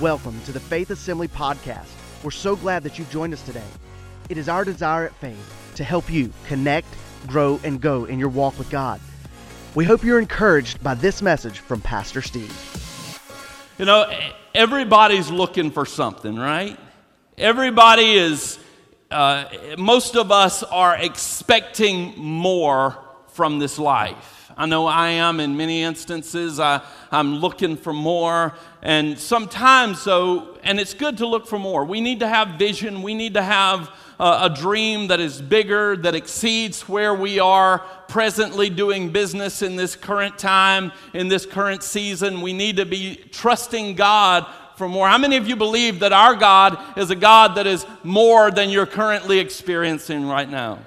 Welcome to the Faith Assembly Podcast. We're so glad that you've joined us today. It is our desire at Faith to help you connect, grow, and go in your walk with God. We hope you're encouraged by this message from Pastor Steve. You know, everybody's looking for something, right? Everybody is, uh, most of us are expecting more from this life. I know I am in many instances. I, I'm looking for more. And sometimes, though, and it's good to look for more. We need to have vision. We need to have a, a dream that is bigger, that exceeds where we are presently doing business in this current time, in this current season. We need to be trusting God for more. How many of you believe that our God is a God that is more than you're currently experiencing right now?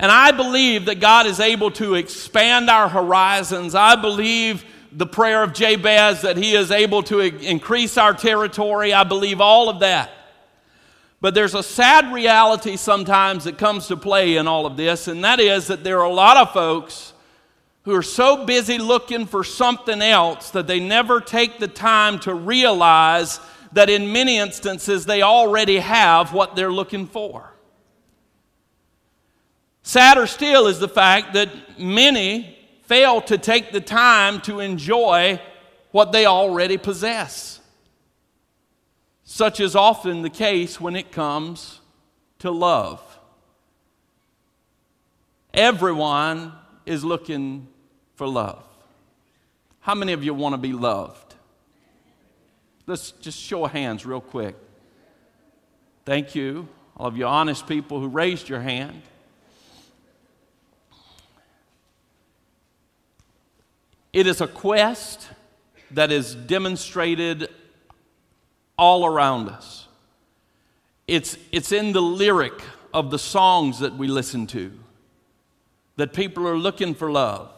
And I believe that God is able to expand our horizons. I believe the prayer of Jabez that he is able to increase our territory. I believe all of that. But there's a sad reality sometimes that comes to play in all of this, and that is that there are a lot of folks who are so busy looking for something else that they never take the time to realize that in many instances they already have what they're looking for. Sadder still is the fact that many fail to take the time to enjoy what they already possess. Such is often the case when it comes to love. Everyone is looking for love. How many of you want to be loved? Let's just show hands real quick. Thank you, all of you honest people who raised your hand. It is a quest that is demonstrated all around us. It's, it's in the lyric of the songs that we listen to that people are looking for love.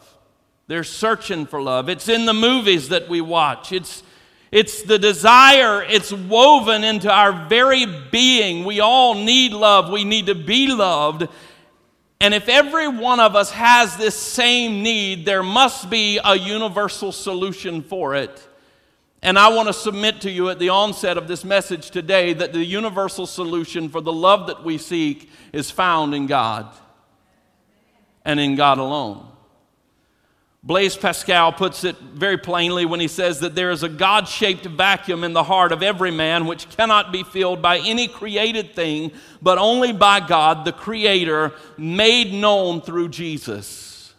They're searching for love. It's in the movies that we watch. It's, it's the desire, it's woven into our very being. We all need love. We need to be loved. And if every one of us has this same need, there must be a universal solution for it. And I want to submit to you at the onset of this message today that the universal solution for the love that we seek is found in God and in God alone. Blaise Pascal puts it very plainly when he says that there is a God shaped vacuum in the heart of every man which cannot be filled by any created thing, but only by God, the Creator, made known through Jesus.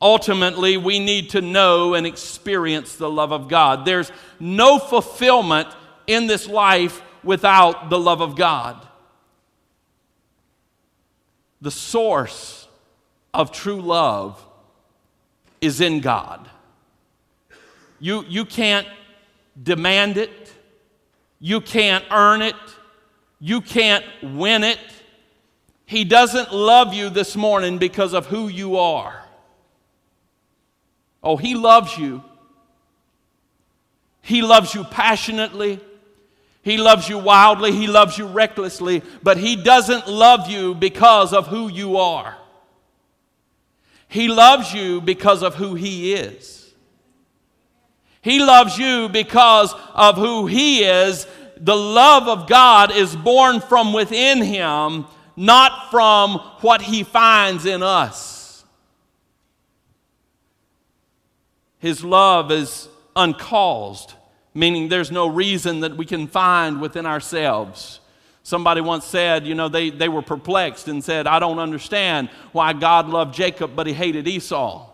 Ultimately, we need to know and experience the love of God. There's no fulfillment in this life without the love of God. The source of true love is in God. You, you can't demand it, you can't earn it, you can't win it. He doesn't love you this morning because of who you are. Oh, He loves you. He loves you passionately. He loves you wildly. He loves you recklessly. But He doesn't love you because of who you are. He loves you because of who He is. He loves you because of who He is. The love of God is born from within Him, not from what He finds in us. His love is uncaused, meaning there's no reason that we can find within ourselves. Somebody once said, you know, they, they were perplexed and said, I don't understand why God loved Jacob but he hated Esau.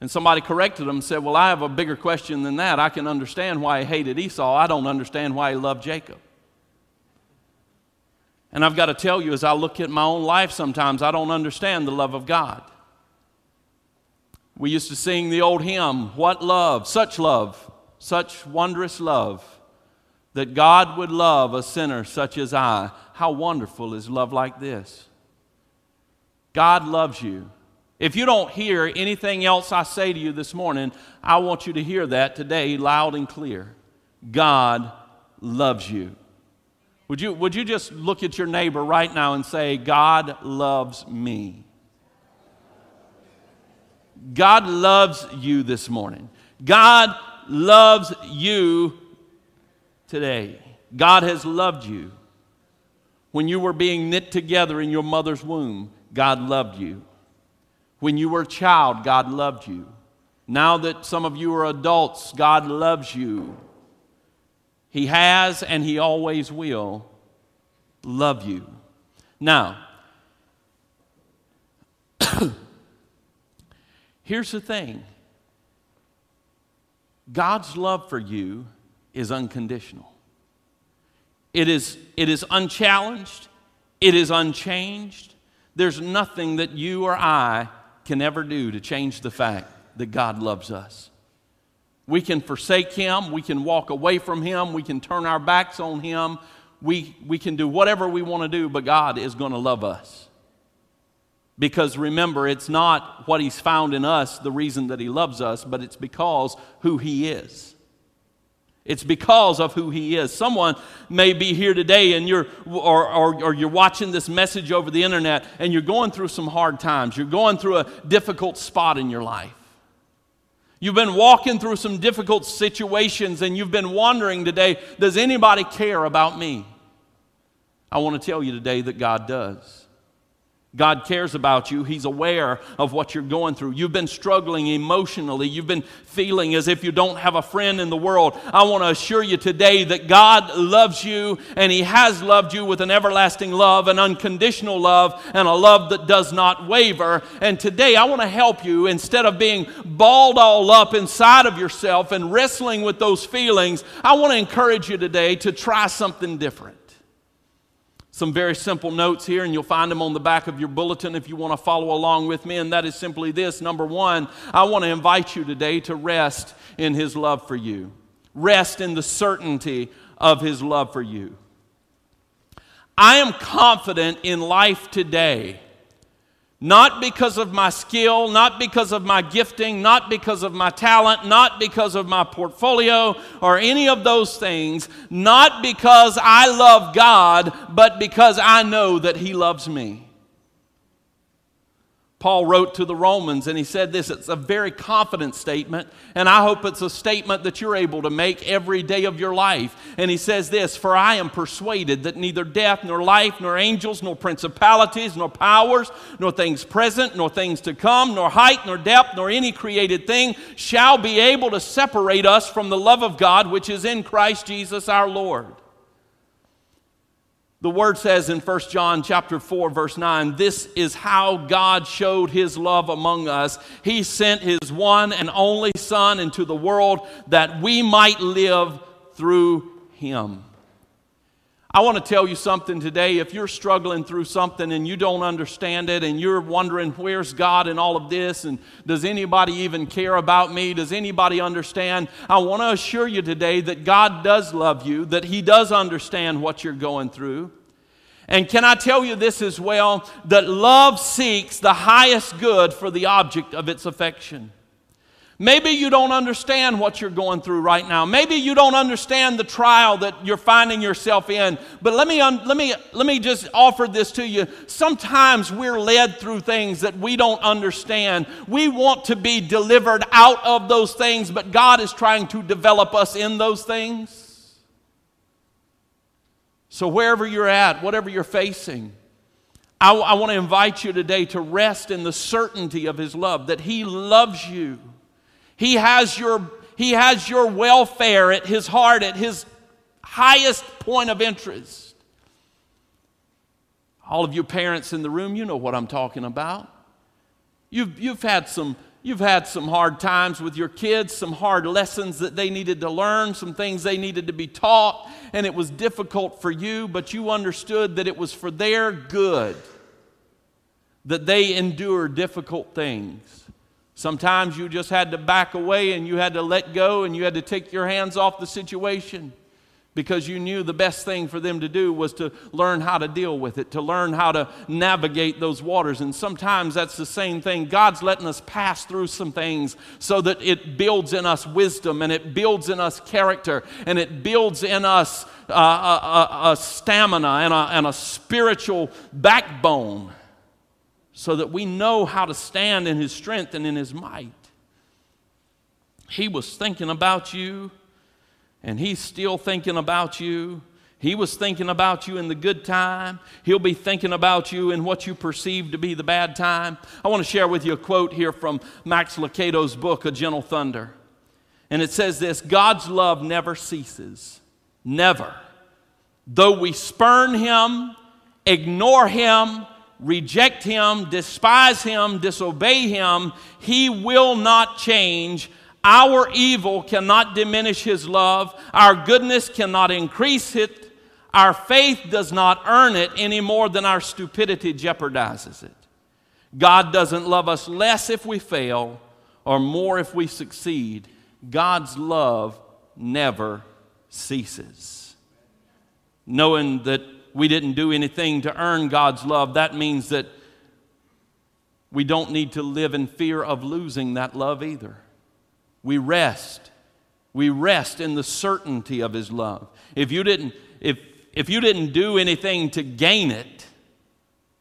And somebody corrected them and said, Well, I have a bigger question than that. I can understand why he hated Esau. I don't understand why he loved Jacob. And I've got to tell you, as I look at my own life sometimes, I don't understand the love of God. We used to sing the old hymn, What love, such love, such wondrous love that God would love a sinner such as I. How wonderful is love like this? God loves you. If you don't hear anything else I say to you this morning, I want you to hear that today loud and clear. God loves you. Would you, would you just look at your neighbor right now and say, God loves me? God loves you this morning. God loves you today. God has loved you. When you were being knit together in your mother's womb, God loved you. When you were a child, God loved you. Now that some of you are adults, God loves you. He has and He always will love you. Now, here's the thing God's love for you is unconditional. It is, it is unchallenged, it is unchanged. There's nothing that you or I can ever do to change the fact that God loves us. We can forsake Him, we can walk away from Him, we can turn our backs on Him, we, we can do whatever we want to do, but God is going to love us. Because remember, it's not what He's found in us the reason that He loves us, but it's because who He is. It's because of who he is. Someone may be here today and you're, or, or, or, you're watching this message over the internet and you're going through some hard times. You're going through a difficult spot in your life. You've been walking through some difficult situations and you've been wondering today, does anybody care about me? I want to tell you today that God does. God cares about you. He's aware of what you're going through. You've been struggling emotionally. You've been feeling as if you don't have a friend in the world. I want to assure you today that God loves you and He has loved you with an everlasting love, an unconditional love, and a love that does not waver. And today I want to help you instead of being balled all up inside of yourself and wrestling with those feelings. I want to encourage you today to try something different some very simple notes here, and you'll find them on the back of your bulletin if you want to follow along with me. And that is simply this number one, I want to invite you today to rest in His love for you, rest in the certainty of His love for you. I am confident in life today not because of my skill, not because of my gifting, not because of my talent, not because of my portfolio or any of those things, not because I love God, but because I know that He loves me. Paul wrote to the Romans and he said this it's a very confident statement, and I hope it's a statement that you're able to make every day of your life. And he says this For I am persuaded that neither death, nor life, nor angels, nor principalities, nor powers, nor things present, nor things to come, nor height, nor depth, nor any created thing shall be able to separate us from the love of God which is in Christ Jesus our Lord. The word says in 1 John chapter 4 verse 9, this is how God showed his love among us. He sent his one and only son into the world that we might live through him. I want to tell you something today. If you're struggling through something and you don't understand it and you're wondering, where's God in all of this? And does anybody even care about me? Does anybody understand? I want to assure you today that God does love you, that He does understand what you're going through. And can I tell you this as well? That love seeks the highest good for the object of its affection. Maybe you don't understand what you're going through right now. Maybe you don't understand the trial that you're finding yourself in. But let me, un- let me, let me just offer this to you. Sometimes we're led through things that we don't understand. We want to be delivered out of those things, but God is trying to develop us in those things. So, wherever you're at, whatever you're facing, I, I want to invite you today to rest in the certainty of His love, that He loves you. He has your, he has your welfare at his heart, at his highest point of interest. All of you parents in the room, you know what I'm talking about. You've, you've, had some, you've had some hard times with your kids, some hard lessons that they needed to learn, some things they needed to be taught, and it was difficult for you, but you understood that it was for their good that they endure difficult things. Sometimes you just had to back away and you had to let go and you had to take your hands off the situation because you knew the best thing for them to do was to learn how to deal with it, to learn how to navigate those waters. And sometimes that's the same thing. God's letting us pass through some things so that it builds in us wisdom and it builds in us character and it builds in us uh, a, a, a, stamina and a, and a spiritual backbone so that we know how to stand in His strength and in His might. He was thinking about you, and He's still thinking about you. He was thinking about you in the good time. He'll be thinking about you in what you perceive to be the bad time. I want to share with you a quote here from Max Lucado's book, A Gentle Thunder. And it says this God's love never ceases. Never. Though we spurn him, ignore him, reject him, despise him, disobey him, he will not change. Our evil cannot diminish his love. Our goodness cannot increase it. Our faith does not earn it any more than our stupidity jeopardizes it. God doesn't love us less if we fail or more if we succeed. God's love never ceases. Knowing that we didn't do anything to earn God's love, that means that we don't need to live in fear of losing that love either. We rest. We rest in the certainty of His love. If you didn't, if, if you didn't do anything to gain it,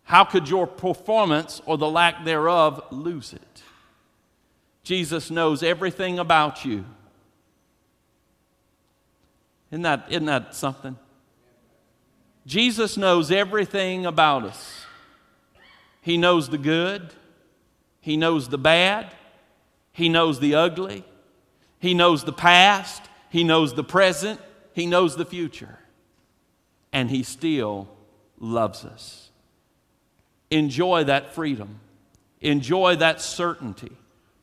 how could your performance or the lack thereof lose it? Jesus knows everything about you. Isn't that, isn't that something? Jesus knows everything about us. He knows the good, He knows the bad, He knows the ugly, He knows the past, He knows the present, He knows the future. And He still loves us. Enjoy that freedom, enjoy that certainty.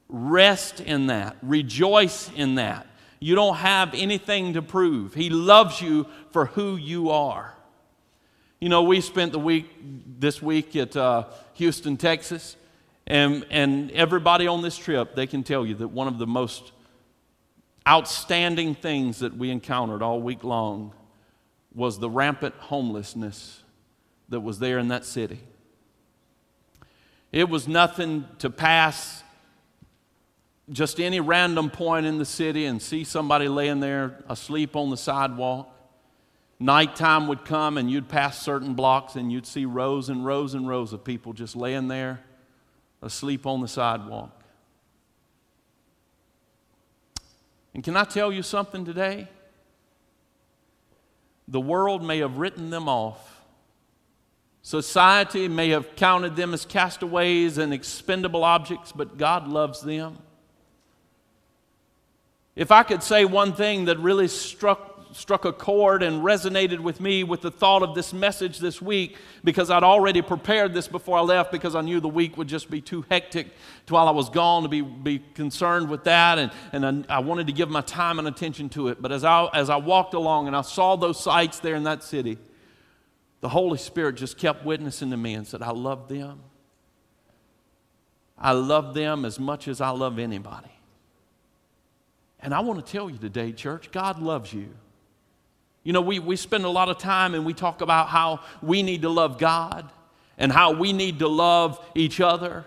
Rest in that, rejoice in that. You don't have anything to prove. He loves you for who you are. You know, we spent the week this week at uh, Houston, Texas, and, and everybody on this trip, they can tell you that one of the most outstanding things that we encountered all week long was the rampant homelessness that was there in that city. It was nothing to pass just any random point in the city and see somebody laying there asleep on the sidewalk nighttime would come and you'd pass certain blocks and you'd see rows and rows and rows of people just laying there asleep on the sidewalk. And can I tell you something today? The world may have written them off. Society may have counted them as castaways and expendable objects, but God loves them. If I could say one thing that really struck struck a chord and resonated with me with the thought of this message this week because I'd already prepared this before I left because I knew the week would just be too hectic to while I was gone to be, be concerned with that. And, and I, I wanted to give my time and attention to it. But as I, as I walked along and I saw those sights there in that city, the Holy Spirit just kept witnessing to me and said, I love them. I love them as much as I love anybody. And I want to tell you today, church, God loves you. You know, we, we spend a lot of time and we talk about how we need to love God and how we need to love each other.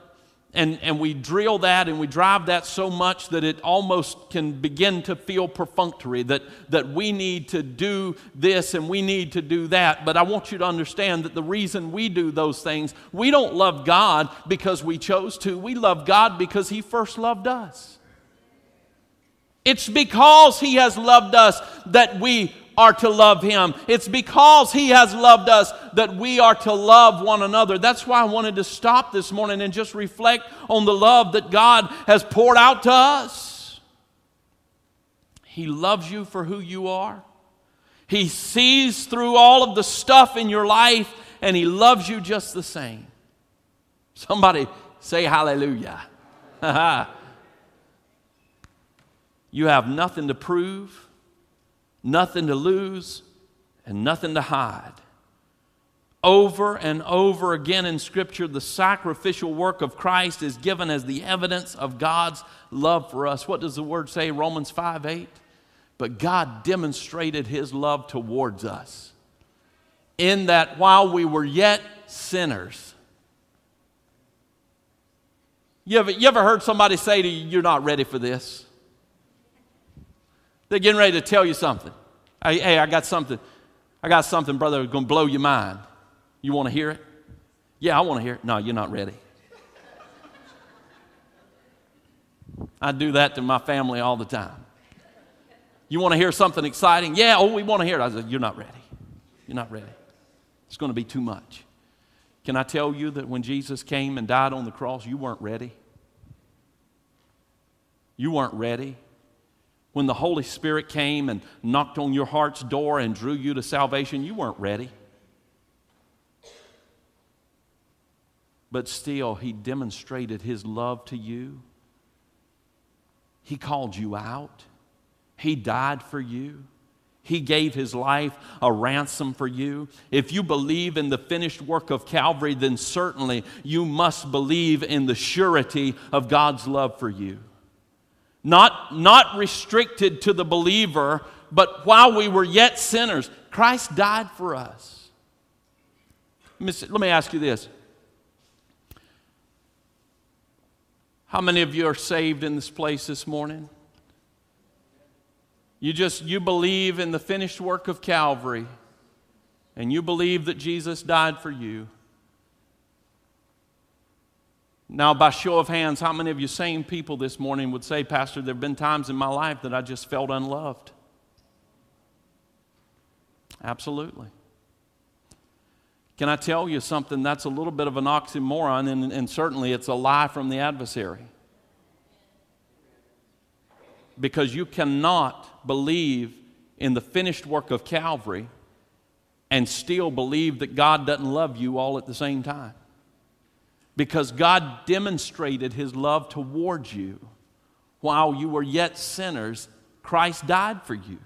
And, and we drill that and we drive that so much that it almost can begin to feel perfunctory that, that we need to do this and we need to do that. But I want you to understand that the reason we do those things, we don't love God because we chose to. We love God because He first loved us. It's because He has loved us that we are to love Him. It's because He has loved us that we are to love one another. That's why I wanted to stop this morning and just reflect on the love that God has poured out to us. He loves you for who you are. He sees through all of the stuff in your life and He loves you just the same. Somebody say hallelujah. you have nothing to prove nothing to lose, and nothing to hide. Over and over again in Scripture, the sacrificial work of Christ is given as the evidence of God's love for us. What does the word say? Romans 5 8. But God demonstrated his love towards us in that while we were yet sinners, you ever, you ever heard somebody say to you, You're not ready for this? They're getting ready to tell you something. Hey, hey I got something. I got something, brother, going to blow your mind. You want to hear it? Yeah, I want to hear it. No, you're not ready. I do that to my family all the time. You want to hear something exciting? Yeah, oh, we want to hear it. I said, You're not ready. You're not ready. It's going to be too much. Can I tell you that when Jesus came and died on the cross, you weren't ready? You weren't ready. When the Holy Spirit came and knocked on your heart's door and drew you to salvation, you weren't ready. But still, He demonstrated His love to you. He called you out. He died for you. He gave his life a ransom for you. If you believe in the finished work of Calvary, then certainly you must believe in the surety of God's love for you. Not, not restricted to the believer, but while we were yet sinners, Christ died for us. Let me ask you this How many of you are saved in this place this morning? You just you believe in the finished work of Calvary and you believe that Jesus died for you. Now, by show of hands, how many of you same people this morning would say, Pastor, there have been times in my life that I just felt unloved? Absolutely. Can I tell you something that's a little bit of an oxymoron, and, and certainly it's a lie from the adversary? because you cannot believe in the finished work of Calvary and still believe that God doesn't love you all at the same time. Because God demonstrated his love towards you while you were yet sinners, Christ died for you.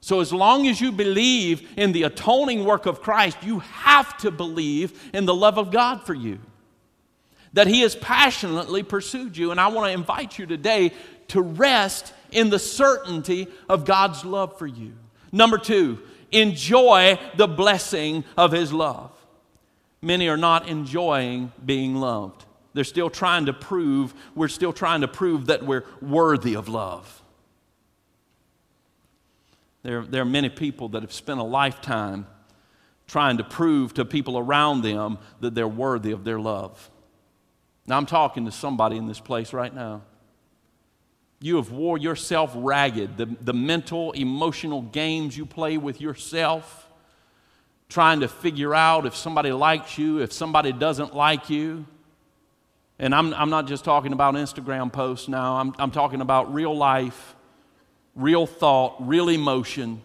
So, as long as you believe in the atoning work of Christ, you have to believe in the love of God for you. That He has passionately pursued you. And I want to invite you today to rest in the certainty of God's love for you. Number two, enjoy the blessing of His love. Many are not enjoying being loved. They're still trying to prove, we're still trying to prove that we're worthy of love. There, there are many people that have spent a lifetime trying to prove to people around them that they're worthy of their love. Now, I'm talking to somebody in this place right now. You have wore yourself ragged. The, the mental, emotional games you play with yourself, trying to figure out if somebody likes you, if somebody doesn't like you. And I'm, I'm not just talking about Instagram posts now, I'm, I'm talking about real life, real thought, real emotion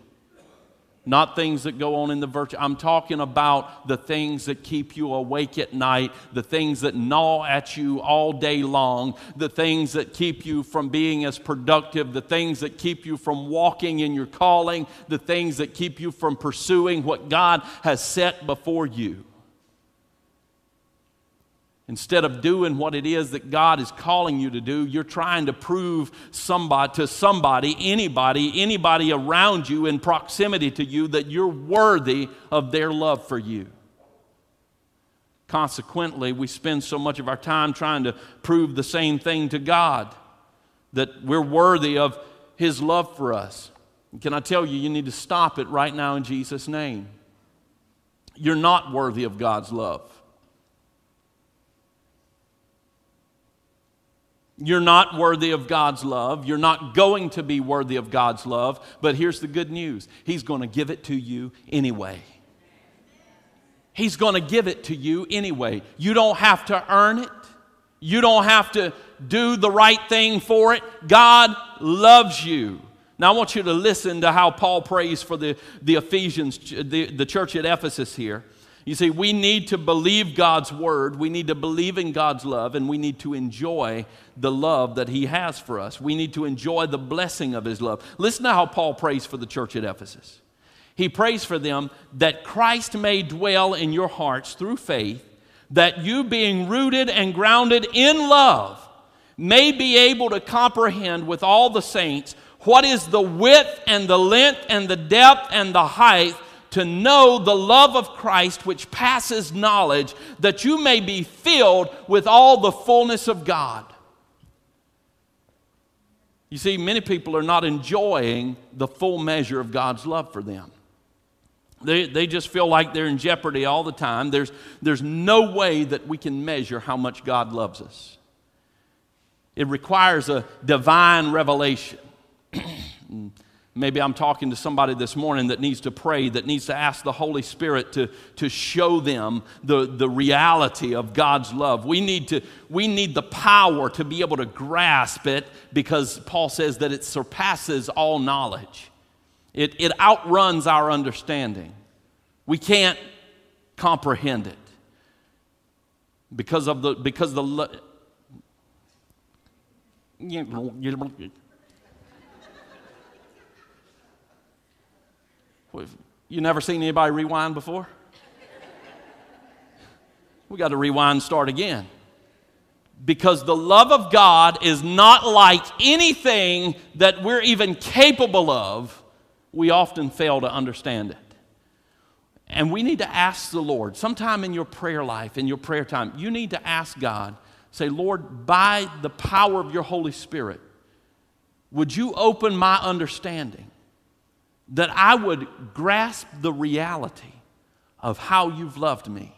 not things that go on in the virtue. I'm talking about the things that keep you awake at night, the things that gnaw at you all day long, the things that keep you from being as productive, the things that keep you from walking in your calling, the things that keep you from pursuing what God has set before you. Instead of doing what it is that God is calling you to do, you're trying to prove somebody to somebody, anybody, anybody around you in proximity to you that you're worthy of their love for you. Consequently, we spend so much of our time trying to prove the same thing to God that we're worthy of His love for us. can I tell you, you need to stop it right now in Jesus' name. You're not worthy of God's love. You're not worthy of God's love. You're not going to be worthy of God's love. But here's the good news He's going to give it to you anyway. He's going to give it to you anyway. You don't have to earn it, you don't have to do the right thing for it. God loves you. Now, I want you to listen to how Paul prays for the, the Ephesians, the, the church at Ephesus here. You see, we need to believe God's word, we need to believe in God's love, and we need to enjoy the love that He has for us. We need to enjoy the blessing of His love. Listen to how Paul prays for the church at Ephesus. He prays for them that Christ may dwell in your hearts through faith, that you, being rooted and grounded in love, may be able to comprehend with all the saints what is the width and the length and the depth and the height to know the love of Christ which passes knowledge, that you may be filled with all the fullness of God. You see, many people are not enjoying the full measure of God's love for them. They, they just feel like they're in jeopardy all the time. There's, there's no way that we can measure how much God loves us. It requires a divine revelation. Maybe I'm talking to somebody this morning that needs to pray, that needs to ask the Holy Spirit to, to show them the, the reality of God's love. We need, to, we need the power to be able to grasp it because Paul says that it surpasses all knowledge, it, it outruns our understanding. We can't comprehend it because of the because the You never seen anybody rewind before? We got to rewind start again. Because the love of God is not like anything that we're even capable of, we often fail to understand it. And we need to ask the Lord, sometime in your prayer life, in your prayer time, you need to ask God, say, Lord, by the power of your Holy Spirit, would you open my understanding that I would grasp the reality of how you've loved me,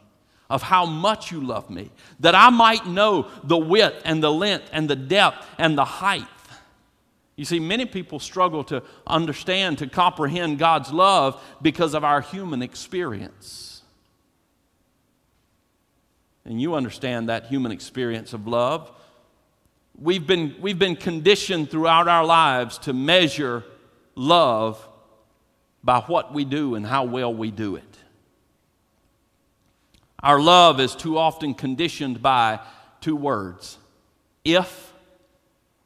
of how much you love me, that I might know the width and the length and the depth and the height. You see, many people struggle to understand, to comprehend God's love because of our human experience. And you understand that human experience of love. We've been, we've been conditioned throughout our lives to measure love by what we do and how well we do it. Our love is too often conditioned by two words if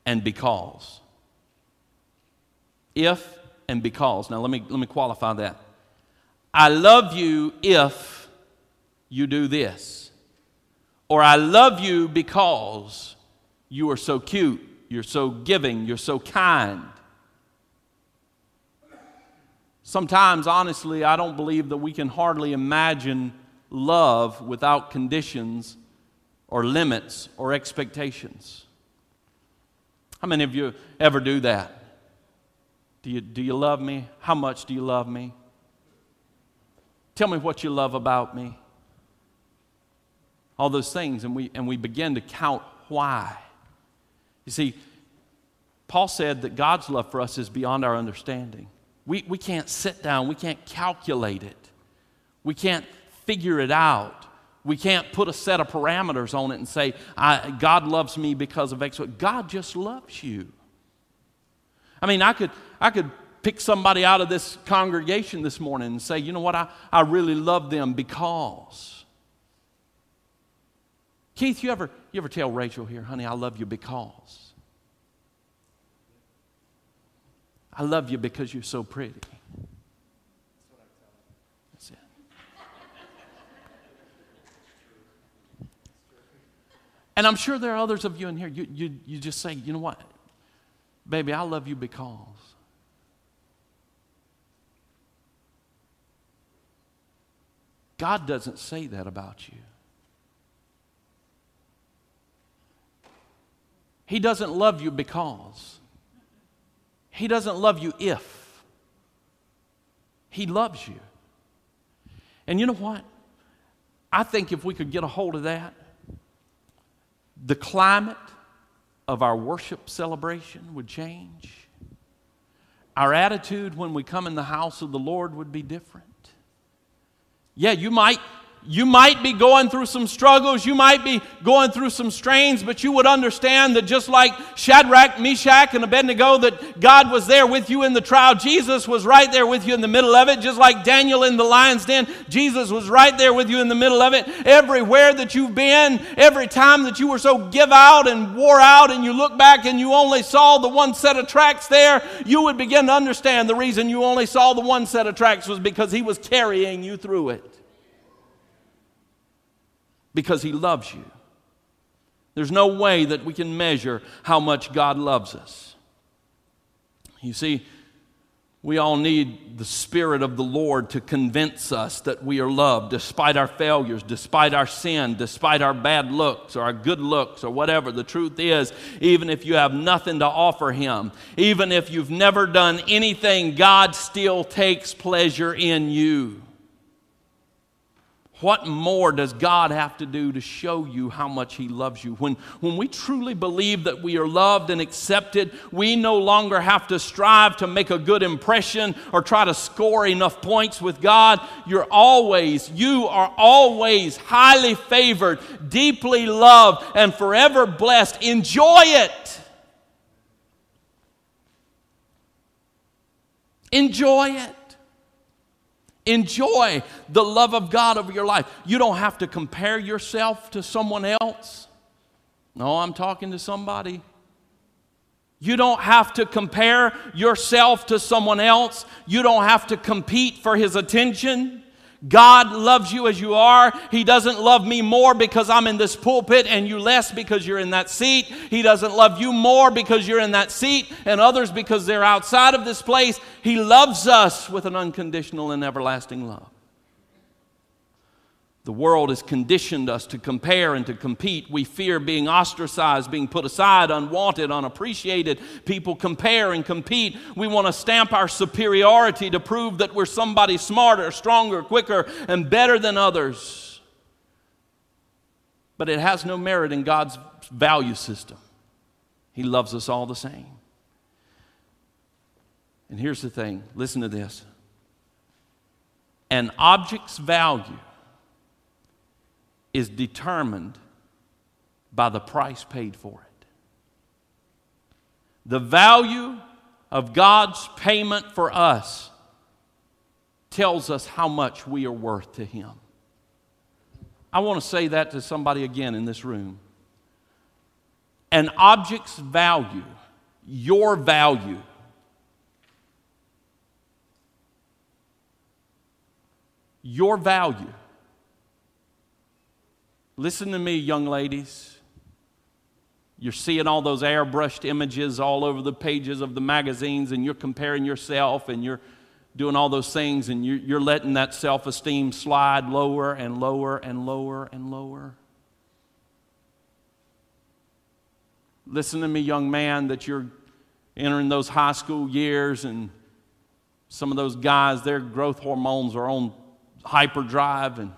and because. If and because. Now, let me, let me qualify that. I love you if you do this. Or I love you because you are so cute, you're so giving, you're so kind. Sometimes, honestly, I don't believe that we can hardly imagine love without conditions or limits or expectations. How many of you ever do that? Do you, do you love me? How much do you love me? Tell me what you love about me. All those things, and we, and we begin to count why. You see, Paul said that God's love for us is beyond our understanding. We, we can't sit down, we can't calculate it, we can't figure it out. We can't put a set of parameters on it and say, God loves me because of X. God just loves you. I mean, I could, I could pick somebody out of this congregation this morning and say, you know what, I, I really love them because. Keith, you ever, you ever tell Rachel here, honey, I love you because? I love you because you're so pretty. That's it. And I'm sure there are others of you in here, you, you, you just say, you know what? Baby, I love you because. God doesn't say that about you. He doesn't love you because. He doesn't love you if. He loves you. And you know what? I think if we could get a hold of that, the climate of our worship celebration would change. Our attitude when we come in the house of the Lord would be different. Yeah, you might you might be going through some struggles, you might be going through some strains, but you would understand that just like Shadrach, Meshach, and Abednego, that God was there with you in the trial. Jesus was right there with you in the middle of it, just like Daniel in the lion's den. Jesus was right there with you in the middle of it. Everywhere that you've been, every time that you were so give out and wore out, and you look back and you only saw the one set of tracks there, you would begin to understand the reason you only saw the one set of tracks was because He was carrying you through it because He loves you. There's no way that we can measure how much God loves us. You see, we all need the Spirit of the Lord to convince us that we are loved despite our failures, despite our sin, despite our bad looks or our good looks or whatever. The truth is, even if you have nothing to offer Him, even if you've never done anything, God still takes pleasure in you. What more does God have to do to show you how much He loves you? When, when we truly believe that we are loved and accepted, we no longer have to strive to make a good impression or try to score enough points with God. You're always, you are always highly favored, deeply loved, and forever blessed. Enjoy it. Enjoy it. Enjoy the love of God over your life. You don't have to compare yourself to someone else. No, I'm talking to somebody. You don't have to compare yourself to someone else. You don't have to compete for his attention. God loves you as you are. He doesn't love me more because I'm in this pulpit and you less because you're in that seat. He doesn't love you more because you're in that seat and others because they're outside of this place. He loves us with an unconditional and everlasting love. The world has conditioned us to compare and to compete. We fear being ostracized, being put aside, unwanted, unappreciated. People compare and compete. We want to stamp our superiority to prove that we're somebody smarter, stronger, quicker, and better than others. But it has no merit in God's value system. He loves us all the same. And here's the thing listen to this an object's value is determined by the price paid for it. The value of God's payment for us tells us how much we are worth to Him. I want to say that to somebody again in this room. An object's value, your value, your value Listen to me, young ladies. You're seeing all those airbrushed images all over the pages of the magazines, and you're comparing yourself and you're doing all those things, and you're, letting that self esteem slide lower and lower and lower and lower. Listen to me, young man, that you're entering those high school years, and some of those guys, their growth hormones are on hyperdrive, and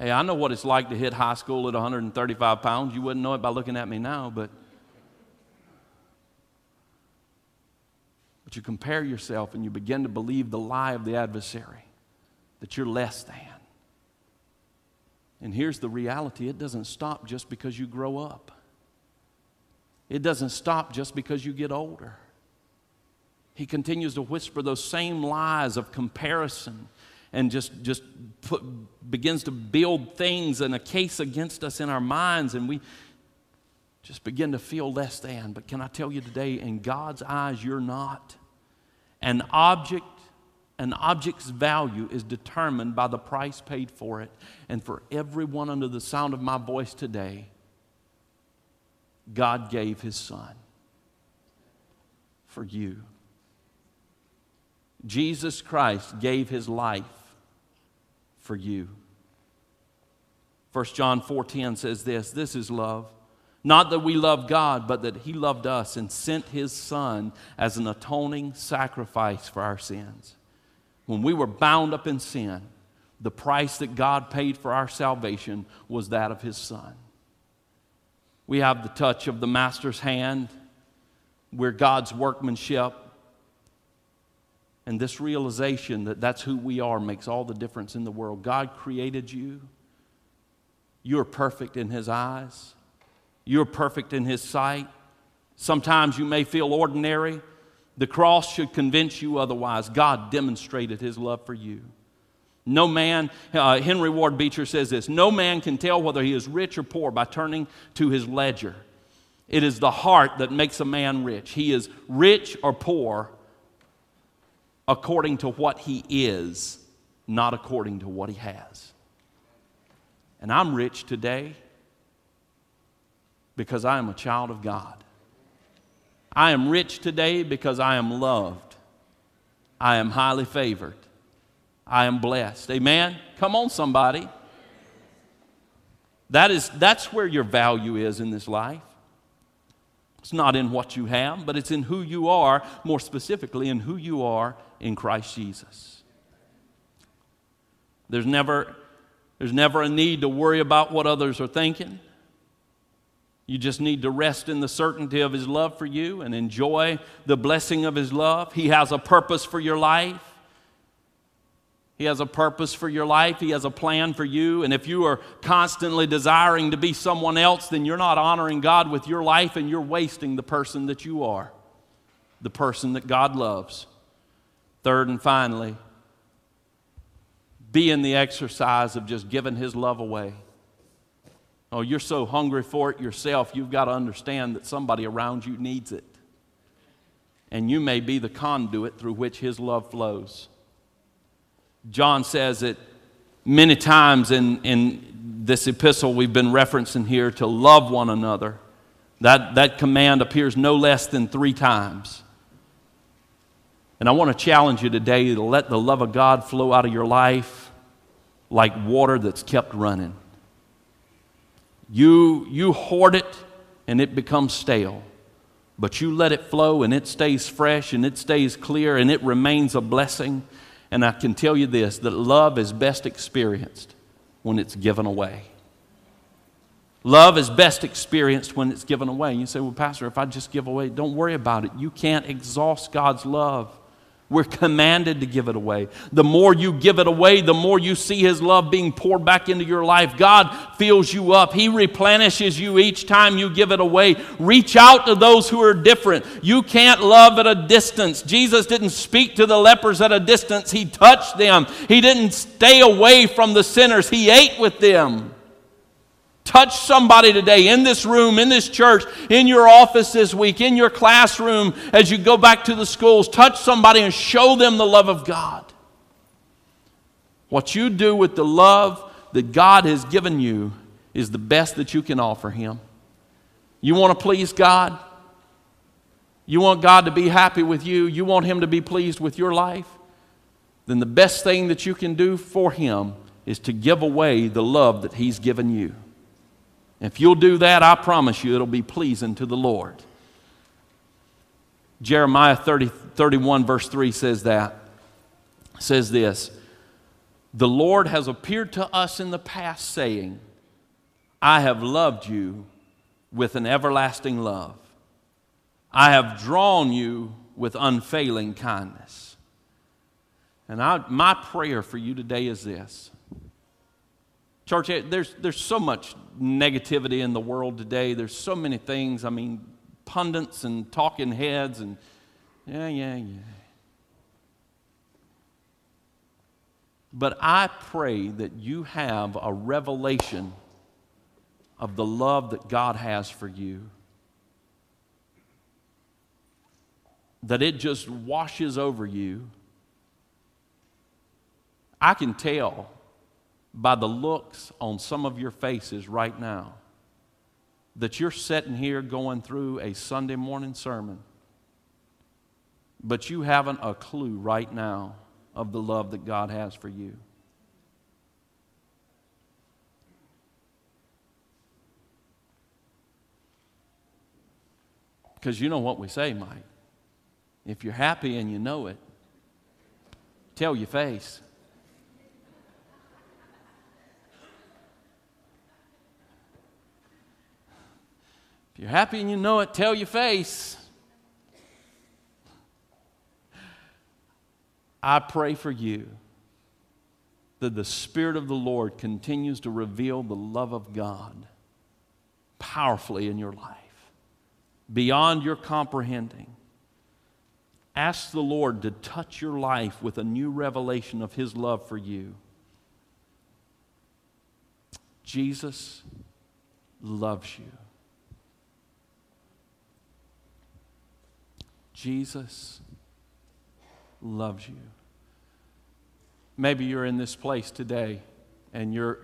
Hey, I know what it's like to hit high school at 135 pounds. You wouldn't know it by looking at me now, but. But you compare yourself and you begin to believe the lie of the adversary that you're less than. And here's the reality it doesn't stop just because you grow up, it doesn't stop just because you get older. He continues to whisper those same lies of comparison and just, just put, begins to build things and a case against us in our minds, and we just begin to feel less than. But can I tell you today, in God's eyes, you're not. An object, an object's value is determined by the price paid for it. And for everyone under the sound of my voice today, God gave his son for you. Jesus Christ gave his life for you. 1 John 4:10 says this, this is love. Not that we love God, but that he loved us and sent his son as an atoning sacrifice for our sins. When we were bound up in sin, the price that God paid for our salvation was that of his son. We have the touch of the master's hand. We're God's workmanship. And this realization that that's who we are makes all the difference in the world. God created you. You're perfect in His eyes, you're perfect in His sight. Sometimes you may feel ordinary. The cross should convince you otherwise. God demonstrated His love for you. No man, uh, Henry Ward Beecher says this no man can tell whether he is rich or poor by turning to his ledger. It is the heart that makes a man rich. He is rich or poor according to what he is, not according to what he has. And I'm rich today because I am a child of God. I am rich today because I am loved. I am highly favored. I am blessed. Amen? Come on, somebody. That is, that's where your value is in this life. It's not in what you have, but it's in who you are, more specifically, in who you are in Christ Jesus. There's never, there's never a need to worry about what others are thinking. You just need to rest in the certainty of His love for you and enjoy the blessing of His love. He has a purpose for your life. He has a purpose for your life. He has a plan for you. And if you are constantly desiring to be someone else, then you're not honoring God with your life and you're wasting the person that you are, the person that God loves. Third and finally, be in the exercise of just giving His love away. Oh, you're so hungry for it yourself, you've got to understand that somebody around you needs it. And you may be the conduit through which His love flows. John says it many times in, in this epistle we've been referencing here to love one another. That, that command appears no less than three times. And I want to challenge you today to let the love of God flow out of your life like water that's kept running. You, you hoard it and it becomes stale. But you let it flow and it stays fresh and it stays clear and it remains a blessing. And I can tell you this that love is best experienced when it's given away. Love is best experienced when it's given away. You say, Well, Pastor, if I just give away, don't worry about it. You can't exhaust God's love. We're commanded to give it away. The more you give it away, the more you see His love being poured back into your life. God fills you up, He replenishes you each time you give it away. Reach out to those who are different. You can't love at a distance. Jesus didn't speak to the lepers at a distance, He touched them. He didn't stay away from the sinners, He ate with them. Touch somebody today in this room, in this church, in your office this week, in your classroom as you go back to the schools. Touch somebody and show them the love of God. What you do with the love that God has given you is the best that you can offer Him. You want to please God? You want God to be happy with you? You want Him to be pleased with your life? Then the best thing that you can do for Him is to give away the love that He's given you. If you'll do that, I promise you it'll be pleasing to the Lord. Jeremiah 30, 31, verse 3 says that. says this The Lord has appeared to us in the past, saying, I have loved you with an everlasting love. I have drawn you with unfailing kindness. And I, my prayer for you today is this Church, there's, there's so much negativity in the world today. There's so many things. I mean, pundits and talking heads and yeah, yeah, yeah. But I pray that you have a revelation of the love that God has for you. That it just washes over you. I can tell by the looks on some of your faces right now that you're sitting here going through a Sunday morning sermon, but you haven't a clue right now of the love that God has for you. Because you know what we say, Mike. If you're happy and you know it, tell your face. You're happy and you know it, tell your face. I pray for you that the Spirit of the Lord continues to reveal the love of God powerfully in your life, beyond your comprehending. Ask the Lord to touch your life with a new revelation of His love for you. Jesus loves you. Jesus loves you. Maybe you're in this place today and you're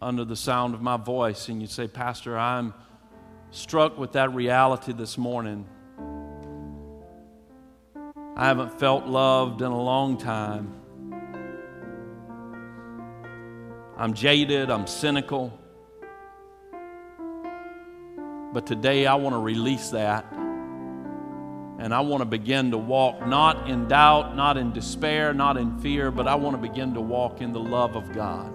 under the sound of my voice and you say, Pastor, I'm struck with that reality this morning. I haven't felt loved in a long time. I'm jaded, I'm cynical. But today I want to release that And I want to begin to walk not in doubt, not in despair, not in fear, but I want to begin to walk in the love of God.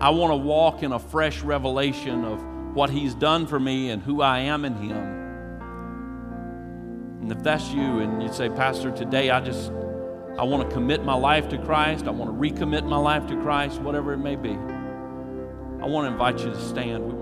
I want to walk in a fresh revelation of what He's done for me and who I am in Him. And if that's you and you say, Pastor, today I just, I want to commit my life to Christ, I want to recommit my life to Christ, whatever it may be, I want to invite you to stand.